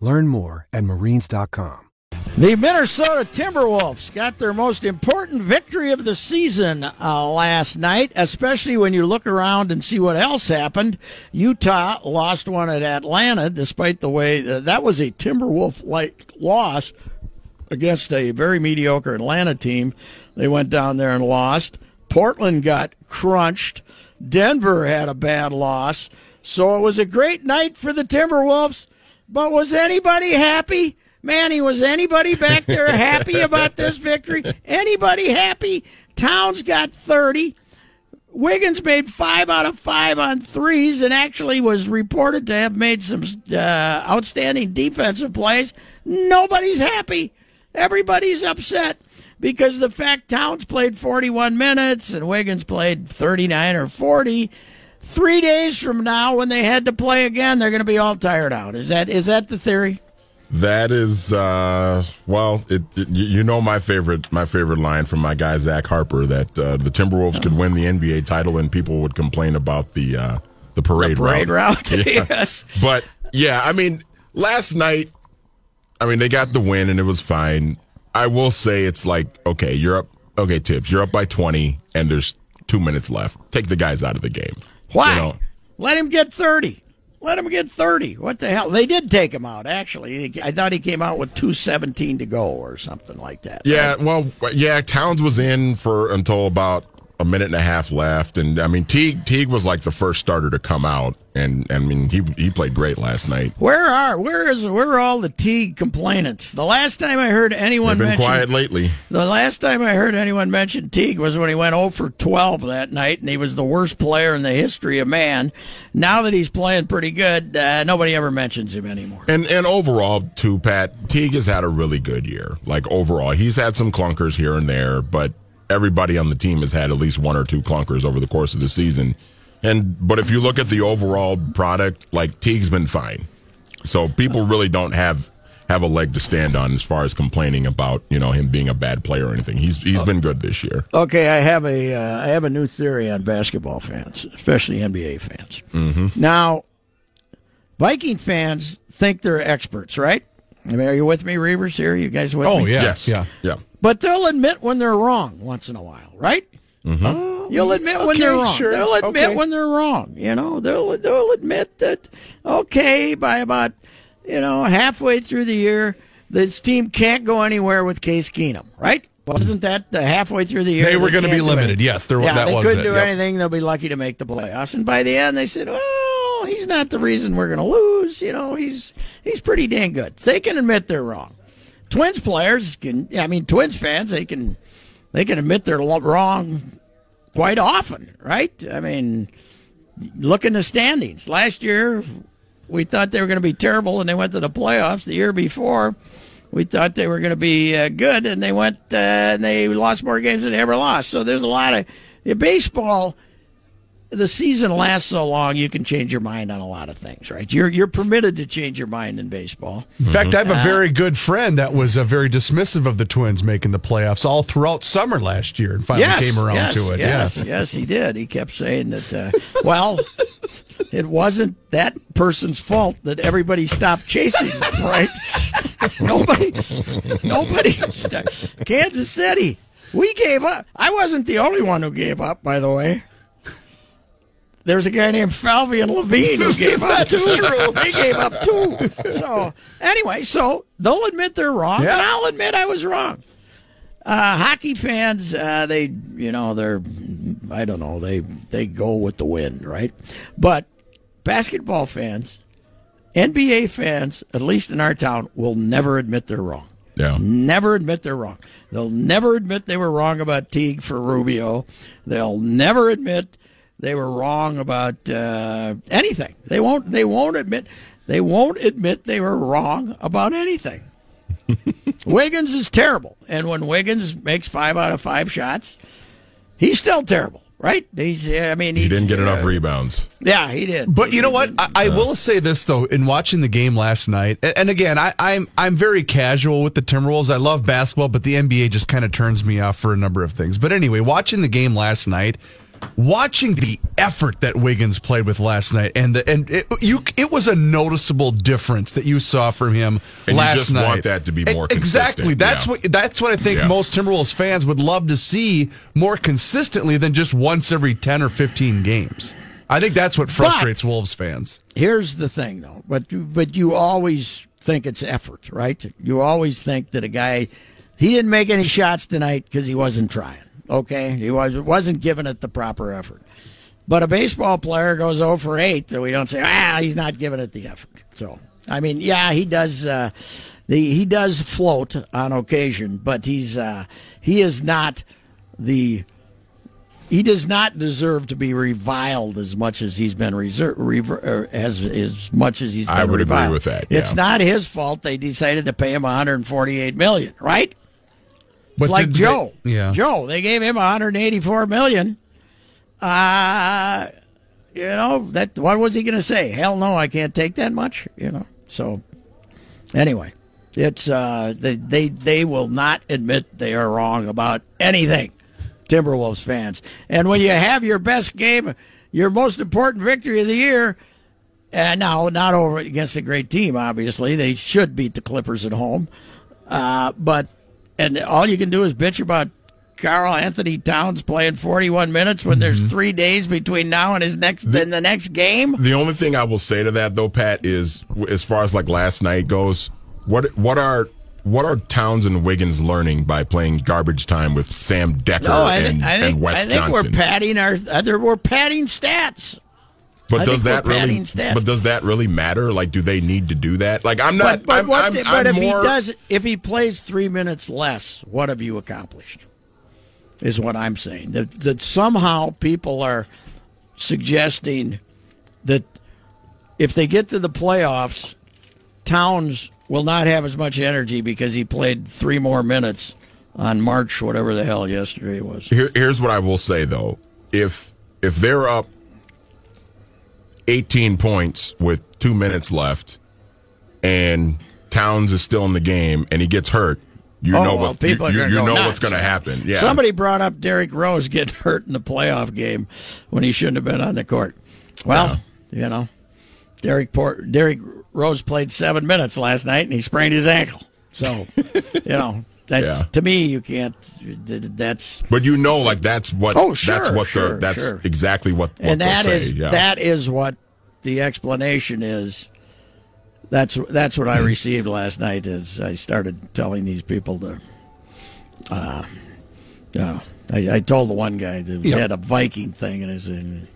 Learn more at marines.com. The Minnesota Timberwolves got their most important victory of the season uh, last night, especially when you look around and see what else happened. Utah lost one at Atlanta, despite the way uh, that was a Timberwolf like loss against a very mediocre Atlanta team. They went down there and lost. Portland got crunched. Denver had a bad loss. So it was a great night for the Timberwolves. But was anybody happy? Manny, was anybody back there happy about this victory? Anybody happy? Towns got 30. Wiggins made five out of five on threes and actually was reported to have made some uh, outstanding defensive plays. Nobody's happy. Everybody's upset because the fact Towns played 41 minutes and Wiggins played 39 or 40 three days from now when they had to play again, they're going to be all tired out. Is that is that the theory? That is uh, well, it, it, you know my favorite my favorite line from my guy Zach Harper that uh, the Timberwolves could win the NBA title and people would complain about the uh, the parade, the parade route. route. Yeah. yes, but yeah, I mean last night, I mean they got the win and it was fine. I will say it's like okay, you're up. Okay, Tibbs, you're up by twenty and there's two minutes left. Take the guys out of the game. Why? You know, Let him get 30. Let him get 30. What the hell? They did take him out, actually. I thought he came out with 217 to go or something like that. Yeah, well, yeah, Towns was in for until about a minute and a half left. And I mean, Teague, Teague was like the first starter to come out. And, and I mean, he he played great last night. Where are where is where are all the Teague complainants? The last time I heard anyone They've been mention, quiet lately. The last time I heard anyone mention Teague was when he went 0 for 12 that night, and he was the worst player in the history of man. Now that he's playing pretty good, uh, nobody ever mentions him anymore. And and overall, too, Pat Teague has had a really good year. Like overall, he's had some clunkers here and there, but everybody on the team has had at least one or two clunkers over the course of the season. And but if you look at the overall product, like Teague's been fine. So people really don't have have a leg to stand on as far as complaining about you know him being a bad player or anything. He's he's been good this year. Okay, I have a uh, I have a new theory on basketball fans, especially NBA fans. Mm-hmm. Now, Viking fans think they're experts, right? I mean, are you with me, Reavers? Here, you guys with oh, me? yeah. Yes, yeah, yeah. But they'll admit when they're wrong once in a while, right? Mm-hmm. You'll admit okay, when they're wrong. Sure. They'll admit okay. when they're wrong. You know, they'll they'll admit that okay, by about you know halfway through the year, this team can't go anywhere with Case Keenum, right? Wasn't that the halfway through the year? They were going to be limited. Yes, there yeah, that they was couldn't it. do Yep. anything. They'll be lucky to make the playoffs. And by the end, they said, "Well, he's not the reason we're going to lose. You know, he's he's pretty dang good. So they can admit they're wrong. Twins players can. I mean, Twins fans they can they can admit they're wrong quite often, right? I mean, look in the standings. Last year, we thought they were going to be terrible, and they went to the playoffs. The year before, we thought they were going to be uh, good, and they went uh, and they lost more games than they ever lost. So there's a lot of baseball. The season lasts so long, you can change your mind on a lot of things, right? You're you're permitted to change your mind in baseball. In fact, I have a very good friend that was uh, very dismissive of the Twins making the playoffs all throughout summer last year and finally yes, came around yes, to it. Yes, yeah. yes, he did. He kept saying that. Uh, well, it wasn't that person's fault that everybody stopped chasing them, right? nobody, nobody. st- Kansas City, we gave up. I wasn't the only one who gave up, by the way. There's a guy named Falvey and Levine who gave up two. They gave up two. So anyway, so they'll admit they're wrong, Yeah. and I'll admit I was wrong. Uh, hockey fans, uh, they you know they're I don't know they they go with the wind, right? But basketball fans, NBA fans, at least in our town, will never admit they're wrong. Yeah. Never admit they're wrong. They'll never admit they were wrong about Teague for Rubio. They'll never admit they were wrong about uh, anything. They won't. They won't admit. They won't admit they were wrong about anything. Wiggins is terrible, and when Wiggins makes five out of five shots, he's still terrible, right? He's. I mean, He didn't get uh, enough rebounds. Yeah, he did. But you know what? I, I will say this though, in watching the game last night, and, and again, I, I'm I'm very casual with the Timberwolves. I love basketball, but the NBA just kind of turns me off for a number of things. But anyway, watching the game last night, watching the effort that Wiggins played with last night, and the and it, you, it was a noticeable difference that you saw from him And you last just night. want that to be more exactly. consistent, That's yeah. what that's what I think Yeah. most Timberwolves fans would love to see more consistently than just once every ten or fifteen games. I think that's what frustrates Wolves fans. Here's the thing, though. But but you always think it's effort, right? You always think that a guy he didn't make any shots tonight because he wasn't trying. Okay, he was wasn't giving it the proper effort. But a baseball player goes 0 for 8, so we don't say, ah, he's not giving it the effort. So, I mean, yeah, he does. Uh, the he does float on occasion, but he's uh, he is not the he does not deserve to be reviled as much as he's been reserved, rever- er, as as much as he's been I would agree with that, It's not his fault they decided to pay him 148 million, right? But like Joe. they- yeah. Joe, they gave him 184 million. Uh you know, that what was he going to say? Hell no, I can't take that much, you know. So anyway, it's uh they they they will not admit they are wrong about anything. Timberwolves fans. And when you have your best game, your most important victory of the year, and now not over against a great team, obviously. They should beat the Clippers at home. Uh, but and all you can do is bitch about Carl Anthony Towns playing 41 minutes when there's three days between now and his next and the next game. The only thing I will say to that though, Pat, is as far as like last night goes, what what are what are Towns and Wiggins learning by playing garbage time with Sam Dekker No, I, and, think and Wes I think Johnson? we're padding our uh, we're padding stats. But I does that really? But does that really matter? Like, do they need to do that? Like, I'm not. But, but, I'm, I'm, the- but if more, he does, if he plays three minutes less, what have you accomplished? Is what I'm saying. That that somehow people are suggesting that if they get to the playoffs, Towns will not have as much energy because he played three more minutes on March, whatever the hell yesterday was. Here, here's what I will say though: if if they're up 18 points with two minutes left, and Towns is still in the game, and he gets hurt, you Oh, know well, what you, you, you go know nuts. what's going to happen. Yeah, Somebody brought up Derrick Rose getting hurt in the playoff game when he shouldn't have been on the court. Well, you know, Derrick Port, Derrick Rose played seven minutes last night and he sprained his ankle. So, you know, that's Yeah. to me you can't. That's But you know, like that's what. Oh, sure, That's what sure, the. That's sure. exactly what. what and that is yeah. that is what the explanation is. That's that's what Hmm. I received last night. As I started telling these people to, uh, yeah, I, I told the one guy that Yeah. had a Viking thing and his. And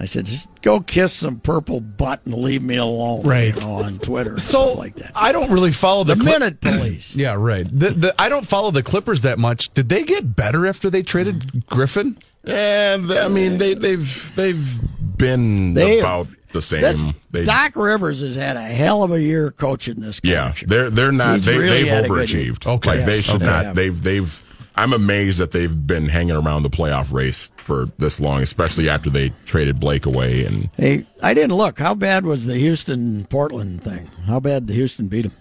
I said, just go kiss some purple butt and leave me alone. Right. you know, on Twitter, So like that. I don't really follow the, the Clip- minute police. Yeah, right. The, the, I don't follow the Clippers that much. Did they get better after they traded Griffin? And I mean, they they've they've been They- about the same. They, Doc Rivers has had a hell of a year coaching this. Yeah, they're they're not. He's They, really they've had a good overachieved. Okay. like they should they not. have. They've they've. I'm amazed that they've been hanging around the playoff race for this long, especially after they traded Blake away. And Hey, I didn't look. How bad was the Houston Portland thing? How bad did Houston beat them?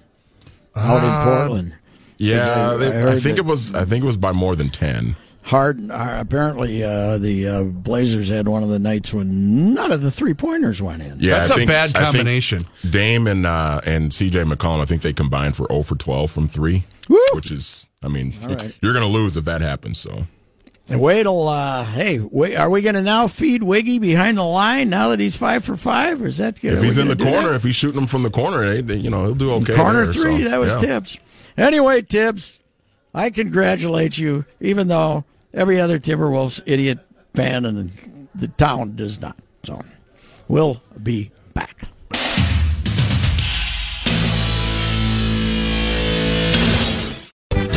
Out in Portland. yeah, I they- I, heard think it was. I think it was by more than ten. Hard. Uh, apparently, uh, the uh, Blazers had one of the nights when none of the three pointers went in. Yeah, That's a a bad combination. Dame and uh, and CJ McCollum, I think they combined for 0 for 12 from three, Woo! which is, I mean, right. you're going to lose if that happens. So Wait till uh, hey, wait, are we going to now feed Wiggy behind the line now that he's five for five, or is that good? If he's in the corner, if he's shooting him from the corner, you know he'll do okay. Corner there, three, so, that was yeah. Tibbs. Anyway, Tibbs, I congratulate you, even though every other Timberwolves idiot fan in the town does not. So, we'll be back.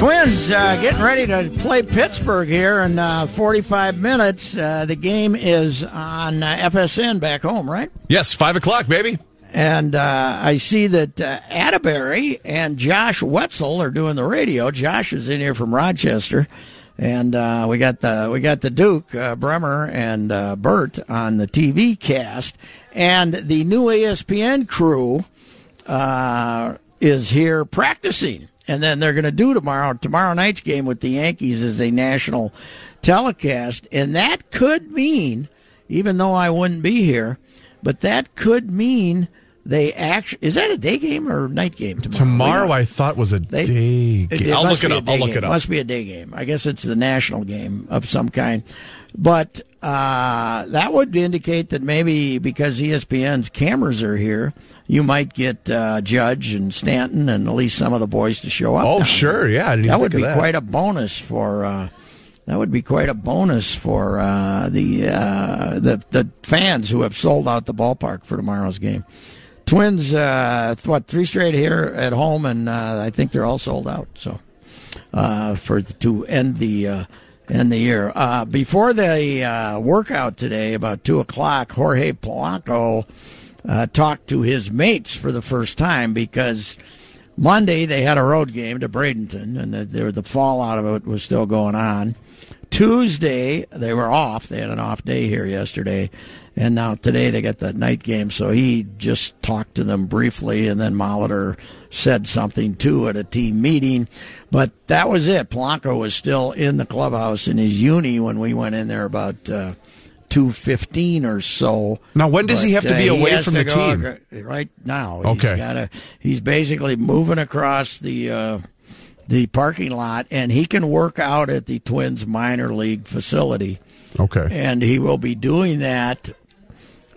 Twins uh, getting ready to play Pittsburgh here in uh, 45 minutes. Uh, the game is on uh, FSN back home, right? Yes, five o'clock, baby. And uh, I see that uh, Atterbury and Josh Whetzel are doing the radio. Josh is in here from Rochester, and uh, we got the we got the Duke uh, Bremer and uh, Bert on the TV cast, and the new ESPN crew uh, is here practicing, and then they're going to do tomorrow tomorrow night's game with the Yankees as a national telecast, and that could mean, even though I wouldn't be here, but that could mean they actually is that a day game or night game tomorrow? Tomorrow, We I thought was a They- day. game. it I'll look it up. I'll look game. it up. Must be a day game. I guess it's the national game of some kind. But uh, that would indicate that maybe because ESPN's cameras are here, you might get uh, Judge and Stanton and at least some of the boys to show up. Oh, down sure. Yeah, that would be that. quite a bonus for. Uh, that would be quite a bonus for uh, the uh, the the fans who have sold out the ballpark for tomorrow's game. Twins, uh, what three straight here at home, and uh, I think they're all sold out. So uh, for to end the end the year. Uh, before the uh, workout today, about two o'clock, Jorge Polanco uh, talked to his mates for the first time because Monday they had a road game to Bradenton, and the, the, the fallout of it was still going on. Tuesday they were off; they had an off day here yesterday, and now today they got the night game. So he just talked to them briefly, and then Molitor said something too at a team meeting. But that was it. Polanco was still in the clubhouse in his uni when we went in there about. Uh, Two fifteen or so. Now, when does he have to be uh, away from the team? Right now, Okay. He's, gotta, he's basically moving across the uh, the parking lot, and he can work out at the Twins minor league facility Okay. and he will be doing that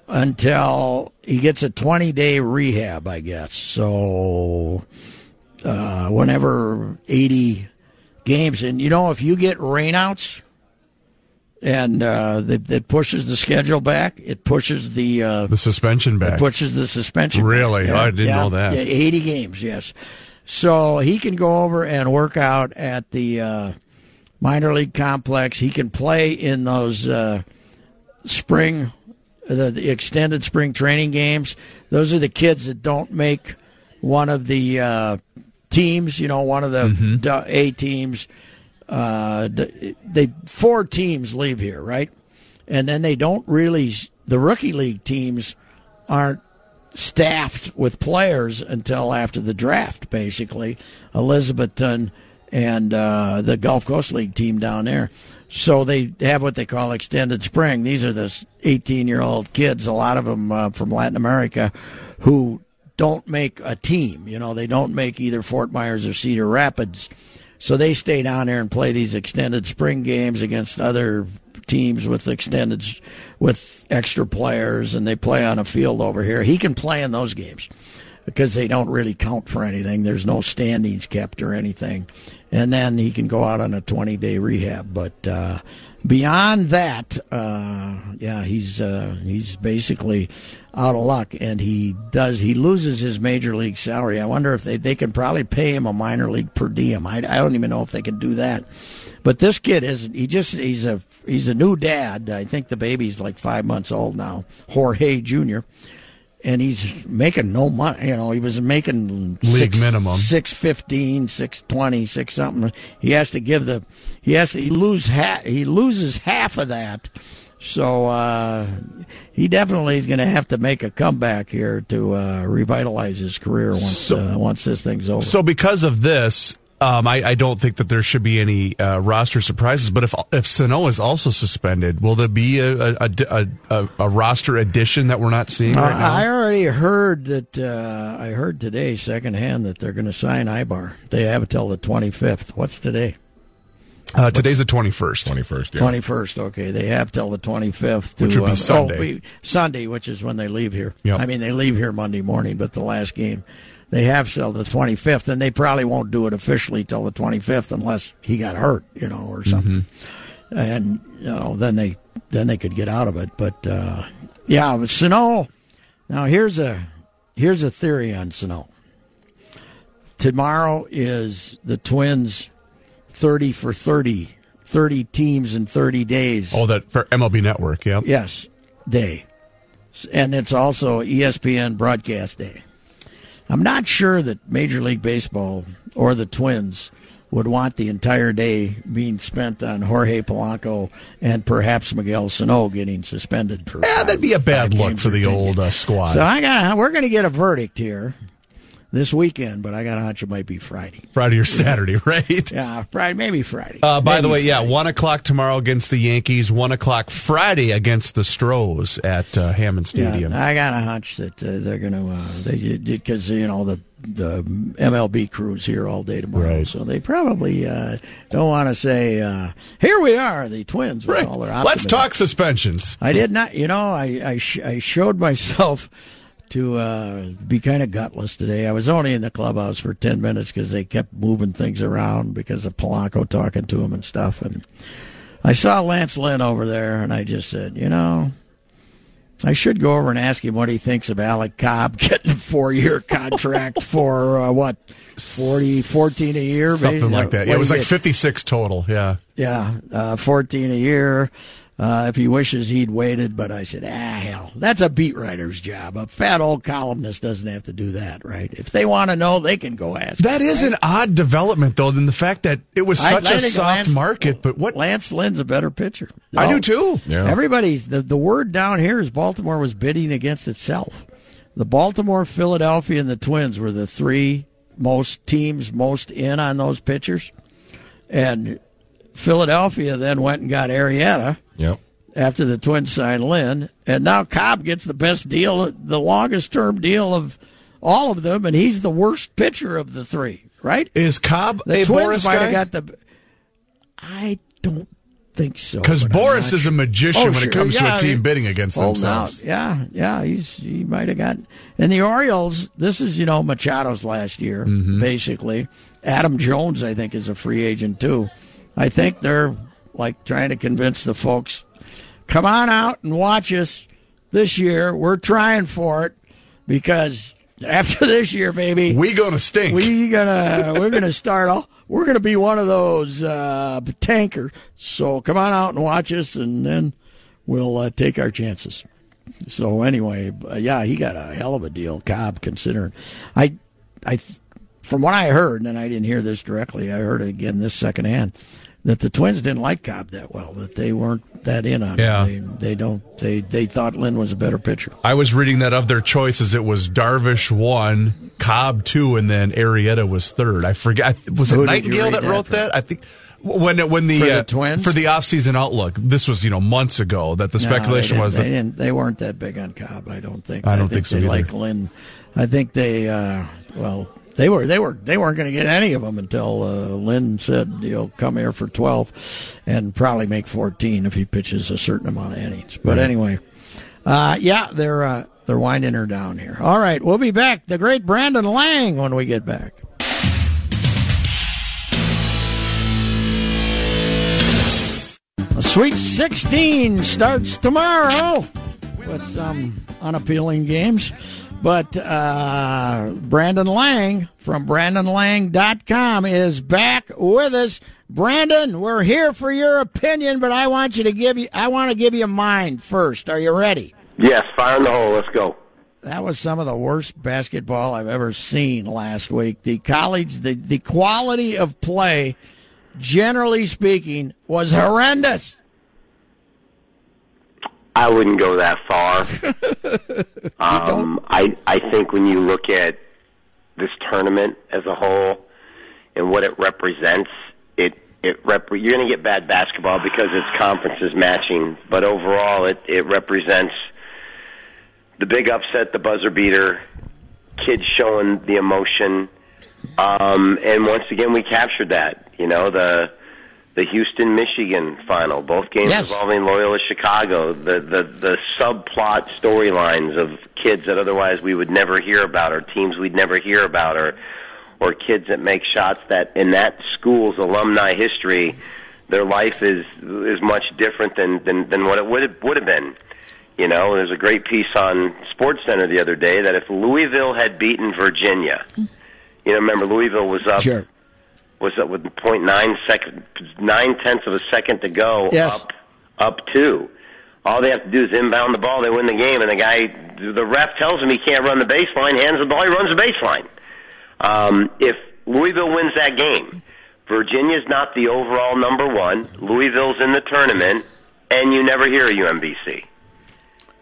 until he gets a 20 day rehab, I guess. So, uh, whenever 80 games, and you know, if you get rainouts and uh, that, that pushes the schedule back, it pushes the uh, The suspension back. it pushes the suspension. Really? back. I didn't Yeah, know that. 80 games, yes. So he can go over and work out at the uh, minor league complex. He can play in those uh, spring, the, the extended spring training games. Those are the kids that don't make one of the uh, teams, you know, one of the Mm-hmm. A teams. Uh, they four teams leave here, right? And then they don't really. The rookie league teams aren't staffed with players until after the draft, basically. Elizabethton and uh, the Gulf Coast League team down there. So they have what they call extended spring. These are the 18 year old kids, a lot of them uh, from Latin America, who don't make a team. You know, they don't make either Fort Myers or Cedar Rapids. So they stay down there and play these extended spring games against other teams with extended with extra players and they play on a field over here. He can play in those games because they don't really count for anything. There's no standings kept or anything. And then he can go out on a 20 day rehab. But uh, beyond that, uh, yeah, he's uh, he's basically out of luck, and he does he loses his major league salary. I wonder if they they can probably pay him a minor league per diem. I, I don't even know if they can do that. But this kid is he just he's a he's a new dad. I think the baby's like five months old now, Jorge Jr. And he's making no money. You know, he was making League six, minimum. six fifteen, six twenty, six something. He has to give the he has to he lose half he loses half of that. So uh, he definitely is going to have to make a comeback here to uh, revitalize his career once So- uh, once this thing's over. So because of this, um, I, I don't think that there should be any uh, roster surprises. But if if Sano is also suspended, will there be a a, a, a, a roster addition that we're not seeing right now? I already heard that. Uh, I heard today, secondhand, that they're going to sign Aybar. They have until the twenty fifth. What's today? Uh, today's the 21st. 21st, yeah. 21st. Okay, they have till the 25th to Which would be uh, Sunday. Oh, be Sunday, which is when they leave here. Yep. I mean, they leave here Monday morning, but the last game they have till the 25th, and they probably won't do it officially till the 25th unless he got hurt, you know, or something. Mm-hmm. And you know, then they then they could get out of it. But uh, yeah, Sano. Now here's a here's a theory on Sano. Tomorrow is the Twins 30 for 30, 30 teams in 30 days. Oh, that for MLB Network. yeah. Yes, day. And it's also ESPN broadcast day. I'm not sure that Major League Baseball or the Twins would want the entire day being spent on Jorge Polanco and perhaps Miguel Sano getting suspended for. Yeah, that'd be a bad look for the old uh, squad. So I got we're going to get a verdict here this weekend, but I got a hunch it might be Friday. Friday or Saturday, right? Yeah, Friday, maybe Friday. Uh, by the Maybe way, yeah, one o'clock tomorrow against the Yankees. One o'clock Friday against the Stros at uh, Hammond Stadium. Yeah, I got a hunch that uh, they're going to uh, they because you know the the MLB crew's here all day tomorrow, Right. so they probably uh, don't want to say uh, here we are, the Twins. With Right. all their Let's talk suspensions. I did not, you know, I I, sh- I showed myself to uh, be kind of gutless today. I was only in the clubhouse for ten minutes because they kept moving things around because of Polanco talking to him and stuff. And I saw Lance Lynn over there, and I just said, you know, I should go over and ask him what he thinks of Alex Cobb getting a four-year contract for uh, what 40, 14 a year, Something like that. Yeah, it was like get? 56 total. Yeah. Yeah, uh, 14 a year. Uh, if he wishes he'd waited, but I said, ah, hell, that's a beat writer's job. A fat old columnist doesn't have to do that, right? If they want to know, they can go ask. That is an odd development, though, than the fact that it was such I a think soft Lance- market. But what? Lance Lynn's a better pitcher. I do too. Yeah. Everybody's the the word down here is Baltimore was bidding against itself. The Baltimore, Philadelphia, and the Twins were the three most teams most in on those pitchers, and Philadelphia then went and got Arrieta Yep. after the Twins signed Lynn, and now Cobb gets the best deal, the longest term deal of all of them, and he's the worst pitcher of the three. Right? Is Cobb The a Twins Boras might guy? have got the. I don't think so. Because Boras is a magician Oh, when sure. it comes to a team bidding against themselves. out. Yeah, yeah, he's he might have got. And the Orioles, this is you know Machado's last year, Mm-hmm. basically. Adam Jones, I think, is a free agent too. I think they're like trying to convince the folks, come on out and watch us this year. We're trying for it because after this year, baby, We gonna stink. we gonna we're gonna start off. We're gonna be one of those uh, tankers. So come on out and watch us, and then we'll uh, take our chances. So anyway, uh, yeah, he got a hell of a deal, Cobb. Considering, I, I, from what I heard, and I didn't hear this directly, I heard it again this secondhand, that the Twins didn't like Cobb that well. That they weren't that in on Yeah. him. They, they don't. They they thought Lynn was a better pitcher. I was reading that of their choices, it was Darvish one, Cobb two, and then Arrieta was third. I forget. Was it Who did Nightengale that that wrote from? that? I think when when the, For the uh, Twins? for the offseason outlook. This was you know months ago that the No, speculation was that they didn't. They weren't that big on Cobb. I don't think. I don't think so they either. like Lynn. I think they. Uh, well, they were. They were. They weren't going to get any of them until uh, Lynn said, "You'll come here for twelve, and probably make fourteen if he pitches a certain amount of innings." But anyway, uh, yeah, they're uh, they're winding her down here. All right, we'll be back. The great Brandon Lang when we get back. The Sweet 16 starts tomorrow with some unappealing games. But uh, Brandon Lang from BrandonLang.com is back with us. Brandon, we're here for your opinion, but I want you to give you I want to give you mine first. Are you ready? Yes, fire in the hole. Let's go. That was some of the worst basketball I've ever seen last week. The college, the, the quality of play, generally speaking, was horrendous. I wouldn't go that far. um, I I think when you look at this tournament as a whole and what it represents, it it rep- you're going to get bad basketball because it's conferences matching, but overall it it represents the big upset, the buzzer beater, kids showing the emotion, um, and once again we captured that. You know the the Houston Michigan final, both games Yes. involving Loyola Chicago, the the the subplot storylines of kids that otherwise we would never hear about, or teams we'd never hear about, or or kids that make shots that in that school's alumni history, their life is is much different than than, than what it would have, would have been. You know, there's a great piece on SportsCenter the other day that if Louisville had beaten Virginia, you know, remember Louisville was up Sure. Was up with point nine second nine tenths of a second to go Yes. up up two. All they have to do is inbound the ball, they win the game, and the guy the ref tells him he can't run the baseline, hands the ball, he runs the baseline. Um, if Louisville wins that game, Virginia's not the overall number one, Louisville's in the tournament, and you never hear a UMBC.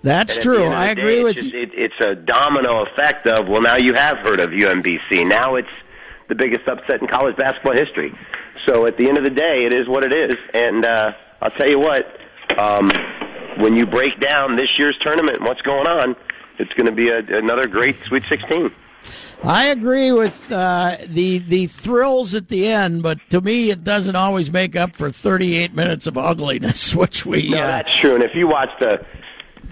That's And at the true. I agree day, with it's you. It, it's a domino effect of well, now you have heard of UMBC. Now it's the biggest upset in college basketball history. So at the end of the day, it is what it is. And uh, I'll tell you what, um, when you break down this year's tournament and what's going on, it's going to be a, another great Sweet 16. I agree with uh, the the thrills at the end, but to me, it doesn't always make up for 38 minutes of ugliness, which we. No, uh, that's true. And if you watch the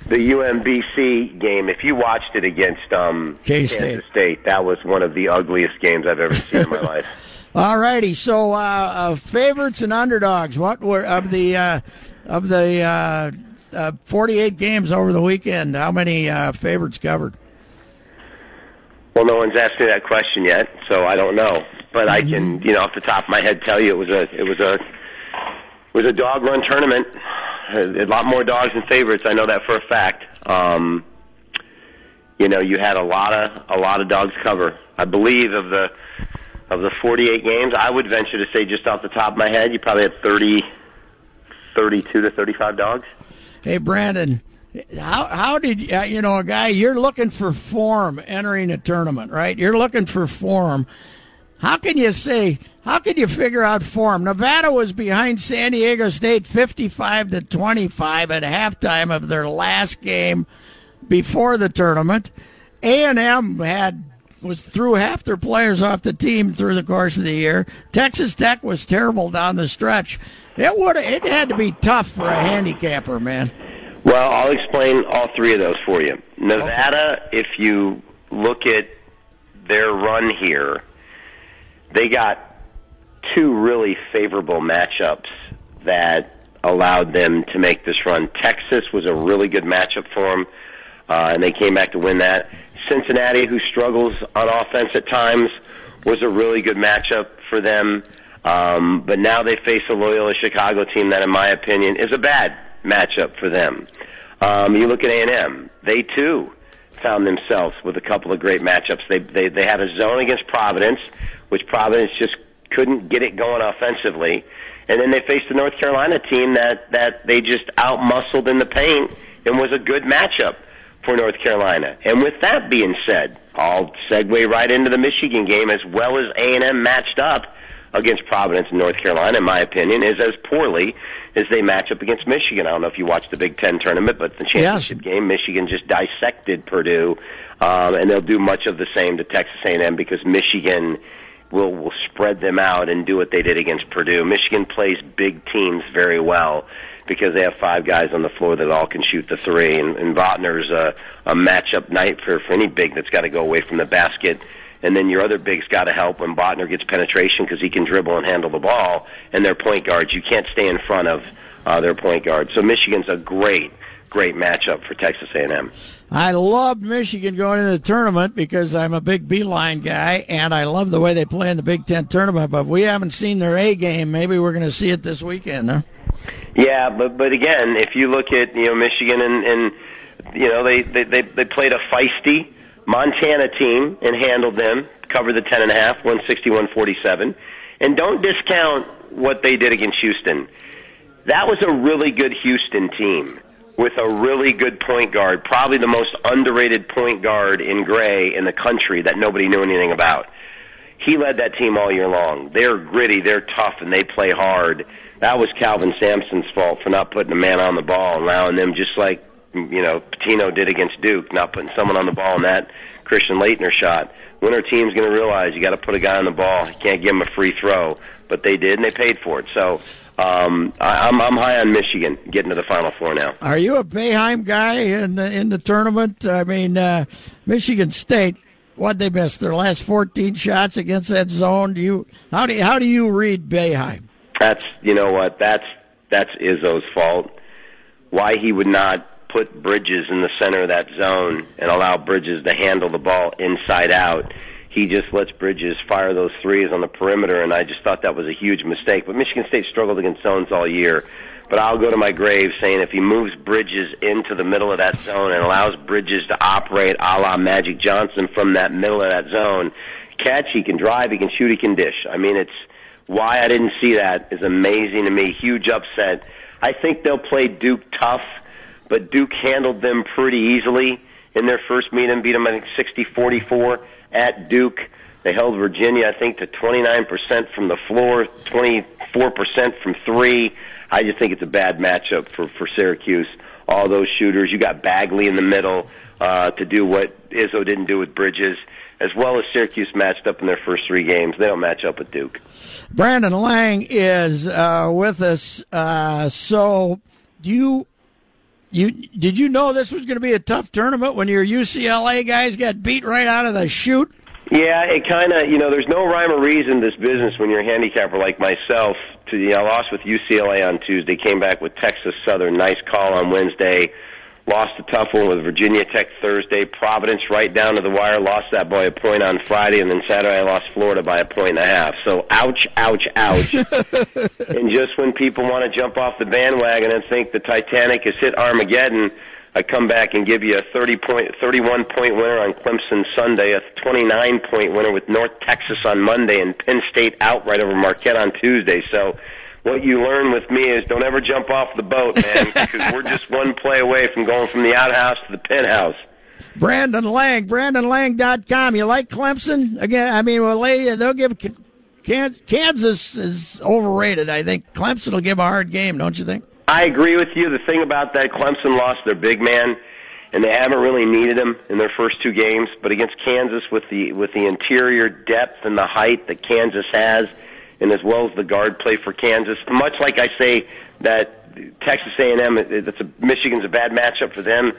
the UMBC game, if you watched it against um, K-State. Kansas State, that was one of the ugliest games I've ever seen in my life. All righty. So, uh, uh, favorites and underdogs. What were of the uh, of the uh, uh, 48 games over the weekend? How many uh, favorites covered? Well, no one's asked me that question yet, so I don't know. But I can, you know, off the top of my head, tell you it was a it was a it was a dog run tournament. A lot more dogs than favorites. I know that for a fact. Um, you know, you had a lot of a lot of dogs cover. I believe of the of the 48 games, I would venture to say just off the top of my head, you probably had 30, 32 to 35 dogs. Hey, Brandon, how how did uh, you know a guy? You're looking for form entering a tournament, right? You're looking for form. How can you say? How can you figure out form? Nevada was behind San Diego State 55 to 25 at halftime of their last game before the tournament. A and M had was threw half their players off the team through the course of the year. Texas Tech was terrible down the stretch. It would it had to be tough for a handicapper, man. Well, I'll explain all three of those for you. Nevada, if you look at their run here, they got two really favorable matchups that allowed them to make this run. Texas was a really good matchup for them, uh, and they came back to win that. Cincinnati, who struggles on offense at times, was a really good matchup for them. Um, but now they face a Loyola Chicago team that, in my opinion, is a bad matchup for them. Um, you look at A&M; they too found themselves with a couple of great matchups. They they they had a zone against Providence, which Providence just couldn't get it going offensively, and then they faced the North Carolina team that that they just outmuscled in the paint and was a good matchup for North Carolina. And with that being said, I'll segue right into the Michigan game as well as A&M matched up against Providence and North Carolina, in my opinion, is as poorly as they match up against Michigan. I don't know if you watched the Big Ten tournament, but the championship game, Michigan just dissected Purdue, um, and they'll do much of the same to Texas A&M because Michigan will will spread them out and do what they did against Purdue. Michigan plays big teams very well because they have five guys on the floor that all can shoot the three, and, and Botner's a, a matchup night for for any big that's got to go away from the basket. And then your other bigs got to help when Botner gets penetration because he can dribble and handle the ball. And their point guards, you can't stay in front of uh, their point guard. So Michigan's a great, great matchup for Texas A&M. I loved Michigan going into the tournament because I'm a big Beilein guy, and I love the way they play in the Big Ten tournament. But we haven't seen their A game. Maybe we're going to see it this weekend, huh? Yeah, but but again, if you look at you know Michigan and, and you know they, they they they played a feisty Montana team and handled them, covered the ten and a half, one sixty one forty seven, and don't discount what they did against Houston. That was a really good Houston team with a really good point guard, probably the most underrated point guard in Gray in the country that nobody knew anything about. He led that team all year long. They're gritty, they're tough, and they play hard. That was Kelvin Sampson's fault for not putting a man on the ball, allowing them just like you know Pitino did against Duke, not putting someone on the ball in that Christian Laettner shot. Winter team's going to realize you got to put a guy on the ball. You can't give him a free throw. but they did, and they paid for it. So um, I, I'm I'm high on Michigan getting to the Final Four now. Are you a Boeheim guy in the in the tournament? I mean, uh, Michigan State. What they missed their last 14 shots against that zone. Do you how do you, how do you read Boeheim? That's you know what that's that's Izzo's fault. Why he would not put Bridges in the center of that zone and allow Bridges to handle the ball inside out. He just lets Bridges fire those threes on the perimeter, and I just thought that was a huge mistake. But Michigan State struggled against zones all year. But I'll go to my grave saying if he moves Bridges into the middle of that zone and allows Bridges to operate a la Magic Johnson from that middle of that zone, catch, he can drive, he can shoot, he can dish. I mean, it's why I didn't see that is amazing to me. Huge upset. I think they'll play Duke tough, but Duke handled them pretty easily in their first meet and beat them, I think, 60-44 at Duke. They held Virginia, I think, to 29% from the floor, 24% from three. I just think it's a bad matchup for, for Syracuse. All those shooters. You got Bagley in the middle uh, to do what Izzo didn't do with Bridges, as well as Syracuse matched up in their first three games. They don't match up with Duke. Brandon Lang is uh, with us. Uh, so, do you you did you know this was going to be a tough tournament when your UCLA guys got beat right out of the chute? Yeah, it kind of you know. There's no rhyme or reason this business when you're a handicapper like myself. To you know, I lost with UCLA on Tuesday, came back with Texas Southern, nice call on Wednesday. Lost a tough one with Virginia Tech Thursday. Providence right down to the wire. Lost that by a point on Friday, and then Saturday I lost Florida by a point and a half. So ouch, ouch, ouch. and just when people want to jump off the bandwagon and think the Titanic has hit Armageddon, I come back and give you a 30 point, 31 point winner on Clemson Sunday, a 29 point winner with North Texas on Monday, and Penn State outright over Marquette on Tuesday. So what you learn with me is don't ever jump off the boat, man, because we're just one play away from going from the outhouse to the penthouse. Brandon Lang, BrandonLang.com. You like Clemson? Again, I mean, well, they, they'll give Kansas is overrated. I think Clemson will give a hard game, don't you think? I agree with you. The thing about that, Clemson lost their big man, and they haven't really needed him in their first two games. But against Kansas, with the with the interior depth and the height that Kansas has, and as well as the guard play for Kansas, much like I say that Texas A&M, it's a, Michigan's a bad matchup for them.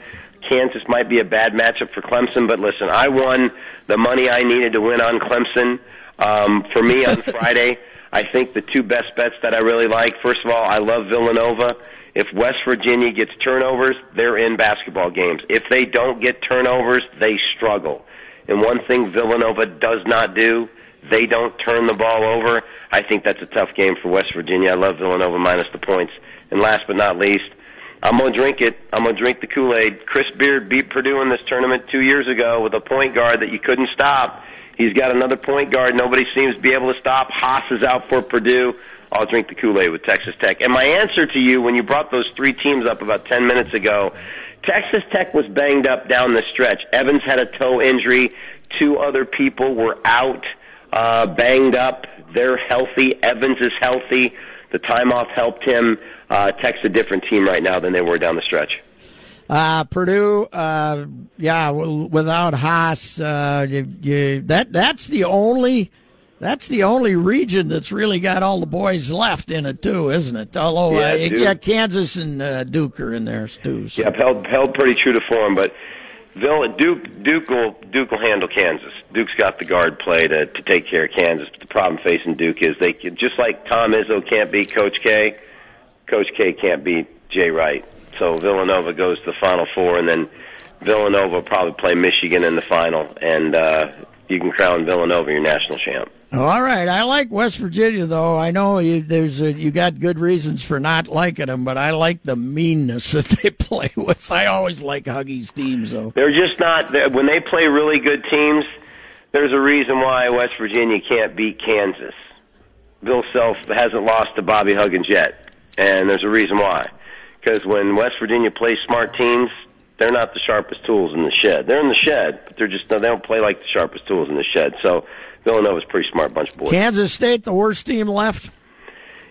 Kansas might be a bad matchup for Clemson, but listen, I won the money I needed to win on Clemson. Um, for me on Friday, I think the two best bets that I really like. First of all, I love Villanova. If West Virginia gets turnovers, they're in basketball games. If they don't get turnovers, they struggle. And one thing Villanova does not do, they don't turn the ball over. I think that's a tough game for West Virginia. I love Villanova minus the points. And last but not least, I'm gonna drink it. I'm gonna drink the Kool-Aid. Chris Beard beat Purdue in this tournament two years ago with a point guard that you couldn't stop. He's got another point guard. Nobody seems to be able to stop. Haas is out for Purdue. I'll drink the Kool-Aid with Texas Tech. And my answer to you when you brought those three teams up about 10 minutes ago, Texas Tech was banged up down the stretch. Evans had a toe injury. Two other people were out, uh, banged up. They're healthy. Evans is healthy. The time off helped him. Uh, Tech's a different team right now than they were down the stretch. Uh, Purdue, uh, yeah, without Haas, uh, you, you, that that's the only that's the only region that's really got all the boys left in it too, isn't it? Although, yeah, uh, yeah Kansas and uh, Duke are in there too. So. Yeah, held held pretty true to form, but Bill, Duke Duke will Duke will handle Kansas. Duke's got the guard play to to take care of Kansas. But the problem facing Duke is they can, just like Tom Izzo can't beat Coach K. Coach K can't beat Jay Wright. So Villanova goes to the Final Four, and then Villanova will probably play Michigan in the final, and uh, you can crown Villanova your national champ. All right, I like West Virginia though. I know you, there's a, you got good reasons for not liking them, but I like the meanness that they play with. I always like Huggies teams though. They're just not when they play really good teams. There's a reason why West Virginia can't beat Kansas. Bill Self hasn't lost to Bobby Huggins yet, and there's a reason why because when West Virginia plays smart teams, they're not the sharpest tools in the shed. They're in the shed, but they're just they don't play like the sharpest tools in the shed. So Villanova's a pretty smart bunch of boys. Kansas State, the worst team left.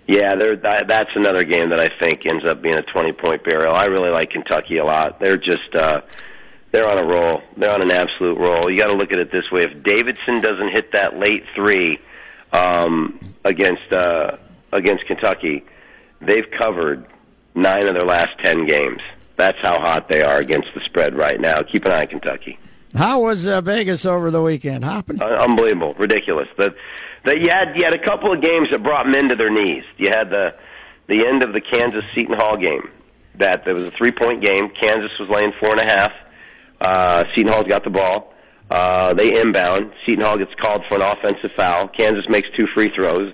Yeah, they're, that's another game that I think ends up being a 20 point barrel. I really like Kentucky a lot. They're just uh, they're on a roll. They're on an absolute roll. You got to look at it this way: if Davidson doesn't hit that late three, um, against uh, against Kentucky, they've covered nine of their last ten games. That's how hot they are against the spread right now. Keep an eye on Kentucky. How was uh, Vegas over the weekend? Hopping? Uh, unbelievable, ridiculous. That that you had you had a couple of games that brought men to their knees. You had the the end of the Kansas Seton Hall game. That there was a three point game. Kansas was laying four and a half. Uh, Seton Hall's got the ball. Uh, they inbound. Seton Hall gets called for an offensive foul. Kansas makes two free throws.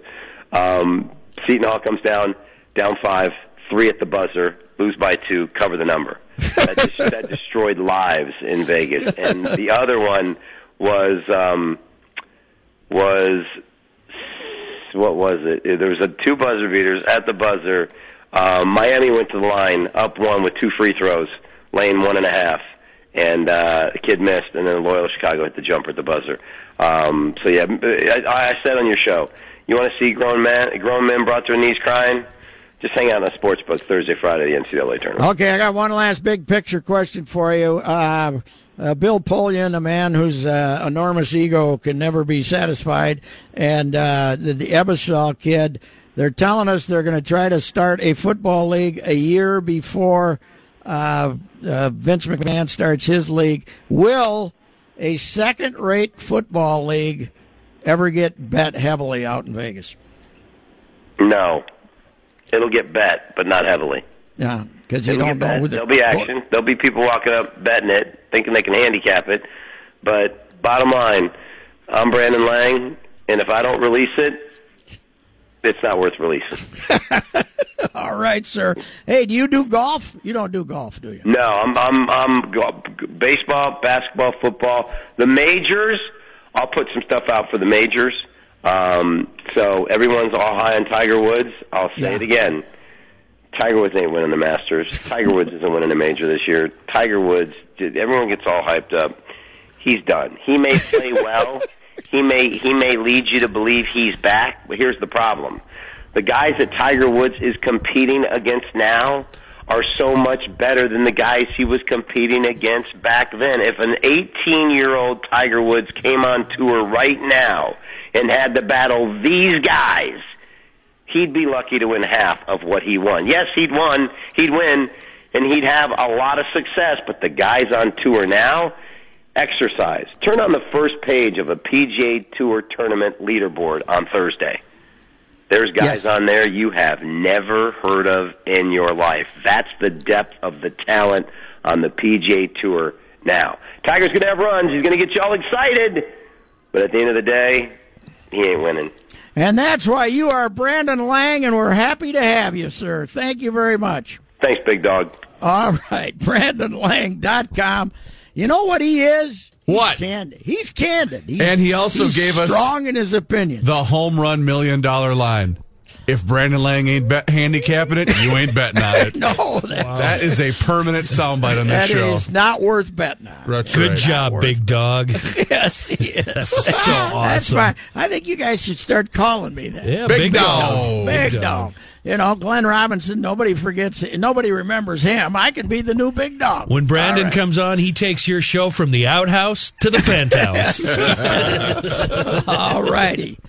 Um, Seton Hall comes down, down five, three at the buzzer, lose by two, cover the number. That, just, that destroyed lives in Vegas. And the other one was um, was what was it? There was a two buzzer beaters at the buzzer. Um, Miami went to the line up one with two free throws, lane one and a half and uh, the kid missed, and then Loyola Chicago hit the jumper at the buzzer. Um, so yeah, I, I said on your show, you want to see grown men, grown men brought to their knees crying. Just hang out on the sports book Thursday, Friday, the NCAA tournament. Okay, I got one last big picture question for you. Uh, uh, Bill Polian, a man whose uh, enormous ego can never be satisfied, and uh, the, the Ebersol kid, they're telling us they're going to try to start a football league a year before uh, uh, Vince McMahon starts his league. Will a second rate football league ever get bet heavily out in Vegas? No. It'll get bet, but not heavily. Yeah, because you don't know. The, There'll be action. There'll be people walking up betting it, thinking they can handicap it. But bottom line, I'm Brandon Lang, and if I don't release it, it's not worth releasing. All right, sir. Hey, do you do golf? You don't do golf, do you? No, I'm I'm I'm baseball, basketball, football. The majors, I'll put some stuff out for the majors. Um, so everyone's all high on Tiger Woods. I'll say yeah. it again. Tiger Woods ain't winning the Masters. Tiger Woods isn't winning a major this year. Tiger Woods, everyone gets all hyped up. He's done. He may play well. he may he may lead you to believe he's back, but here's the problem the guys that Tiger Woods is competing against now are so much better than the guys he was competing against back then. If an 18 year old Tiger Woods came on tour right now and had to battle these guys, he'd be lucky to win half of what he won. Yes, he'd won, he'd win, and he'd have a lot of success, but the guys on tour now, exercise. Turn on the first page of a PGA Tour tournament leaderboard on Thursday. There's guys yes. on there you have never heard of in your life. That's the depth of the talent on the PGA Tour now. Tiger's going to have runs. He's going to get you all excited. But at the end of the day, he ain't winning. And that's why you are Brandon Lang, and we're happy to have you, sir. Thank you very much. Thanks, big dog. All right, BrandonLang.com. You know what he is? What? He's candid. He's candid. He's, and he also gave strong us strong in his opinion. The home run million dollar line. If Brandon Lang ain't bet handicapping it, you ain't betting on it. no, that, wow. that is a permanent soundbite on this that show. That is not worth betting on. That's Good right. job, big dog. yes, he is. so awesome. That's why I think you guys should start calling me that. Yeah, big, big dog. dog. Big, big dog. dog. You know, Glenn Robinson, nobody forgets, nobody remembers him. I can be the new big dog. When Brandon right. comes on, he takes your show from the outhouse to the penthouse. All righty.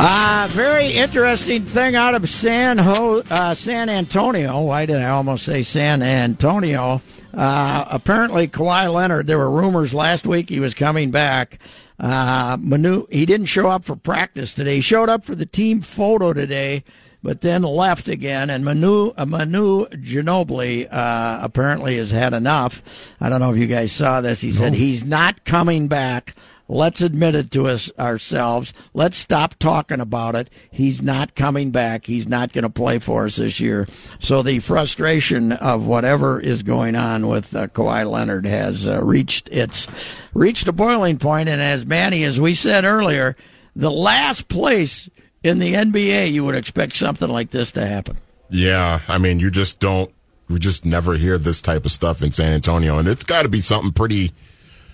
Uh, very interesting thing out of San Ho, uh, San Antonio. Why did I almost say San Antonio? Uh, apparently, Kawhi Leonard. There were rumors last week he was coming back. Uh, Manu, he didn't show up for practice today. He showed up for the team photo today, but then left again. And Manu, uh, Manu Ginobili, uh, apparently has had enough. I don't know if you guys saw this. He no. said he's not coming back Let's admit it to us ourselves. Let's stop talking about it. He's not coming back. He's not going to play for us this year. So the frustration of whatever is going on with uh, Kawhi Leonard has uh, reached its reached a boiling point. And as Manny, as we said earlier, the last place in the NBA, you would expect something like this to happen. Yeah, I mean, you just don't. We just never hear this type of stuff in San Antonio, and it's got to be something pretty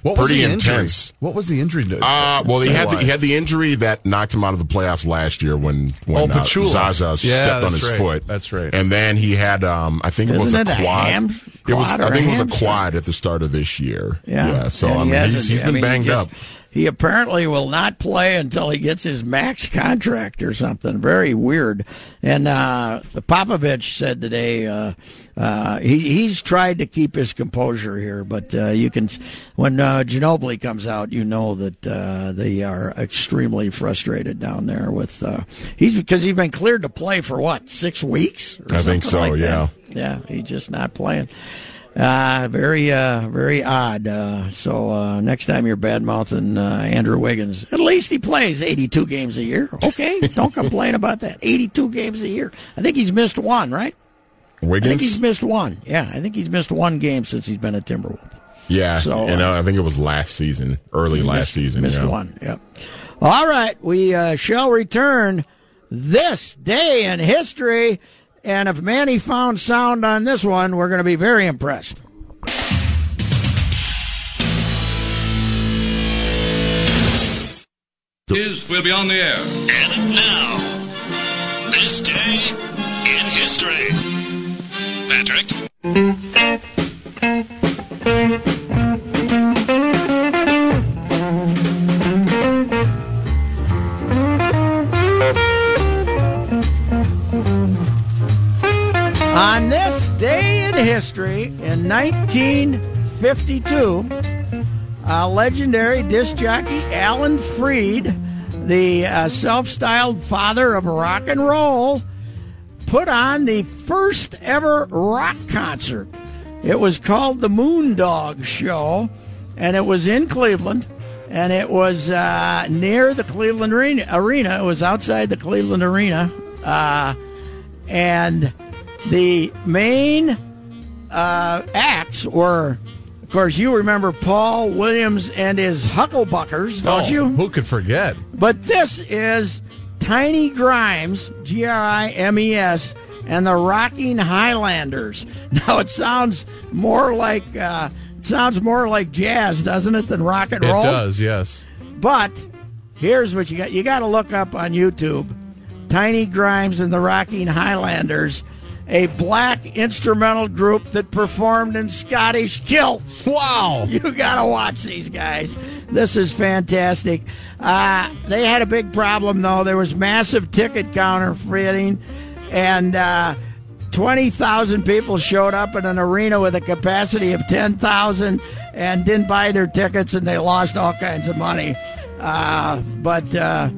What was pretty the injury? intense. What was the injury? to- Uh, well, he had the, he had the injury that knocked him out of the playoffs last year when when Oh, uh, Pachulia. Zaza Yeah, stepped on his right. foot. That's right. And then he had um, I think it was Isn't a it a quad. ham- it was I think a it was a hamstring? quad at the start of this year. Yeah. So And I he mean, he's, hasn't- he's I been mean, he banged just- up. He apparently will not play until he gets his max contract or something. Very weird. And uh, Popovich said today uh, uh, he, he's tried to keep his composure here, but uh, you can when uh, Ginobili comes out, you know that uh, they are extremely frustrated down there with uh, he's because he's been cleared to play for what six weeks. or I think so, like yeah. that. Yeah, he's just not playing. Uh, very, uh, very odd. Uh, so uh, next time you're bad mouthing uh, Andrew Wiggins, at least he plays 82 games a year. Okay, don't complain about that. 82 games a year. I think he's missed one, right? Wiggins. I think he's missed one. Yeah, I think he's missed one game since he's been a Timberwolf. Yeah, So, and uh, uh, I think it was last season, early last missed, season. Missed yeah. one. Yep. All right, we uh, shall return this day in history, and if Manny found sound on this one, we're going to be very impressed. Is will be on the air. And now, this day in history. Patrick? History, in 1952, uh, legendary disc jockey Alan Freed, the uh, self styled father of rock and roll, put on the first ever rock concert. It was called the Moondog Show, and it was in Cleveland, and it was uh, near the Cleveland Arena. Arena. It was outside the Cleveland Arena. Uh, and the main uh, acts were, of course, you remember Paul Williams and his Hucklebuckers, don't Oh, you? Who could forget? But this is Tiny Grimes, G R I M E S, and the Rocking Highlanders. Now it sounds more like uh, it sounds more like jazz, doesn't it, than rock and roll? It does, yes. But here's what you got: you got to look up on YouTube, Tiny Grimes and the Rocking Highlanders, a black instrumental group that performed in Scottish kilts. Wow. You got to watch these guys. This is fantastic. Uh, they had a big problem, though. There was massive ticket counterfeiting, and uh, 20,000 people showed up in an arena with a capacity of 10,000 and didn't buy their tickets, and they lost all kinds of money. Uh, but uh,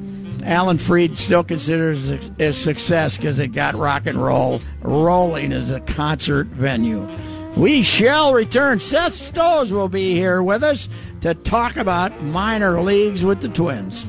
Alan Freed still considers it a success because it got rock and roll rolling as a concert venue. We shall return. Seth Stohs will be here with us to talk about minor leagues with the Twins.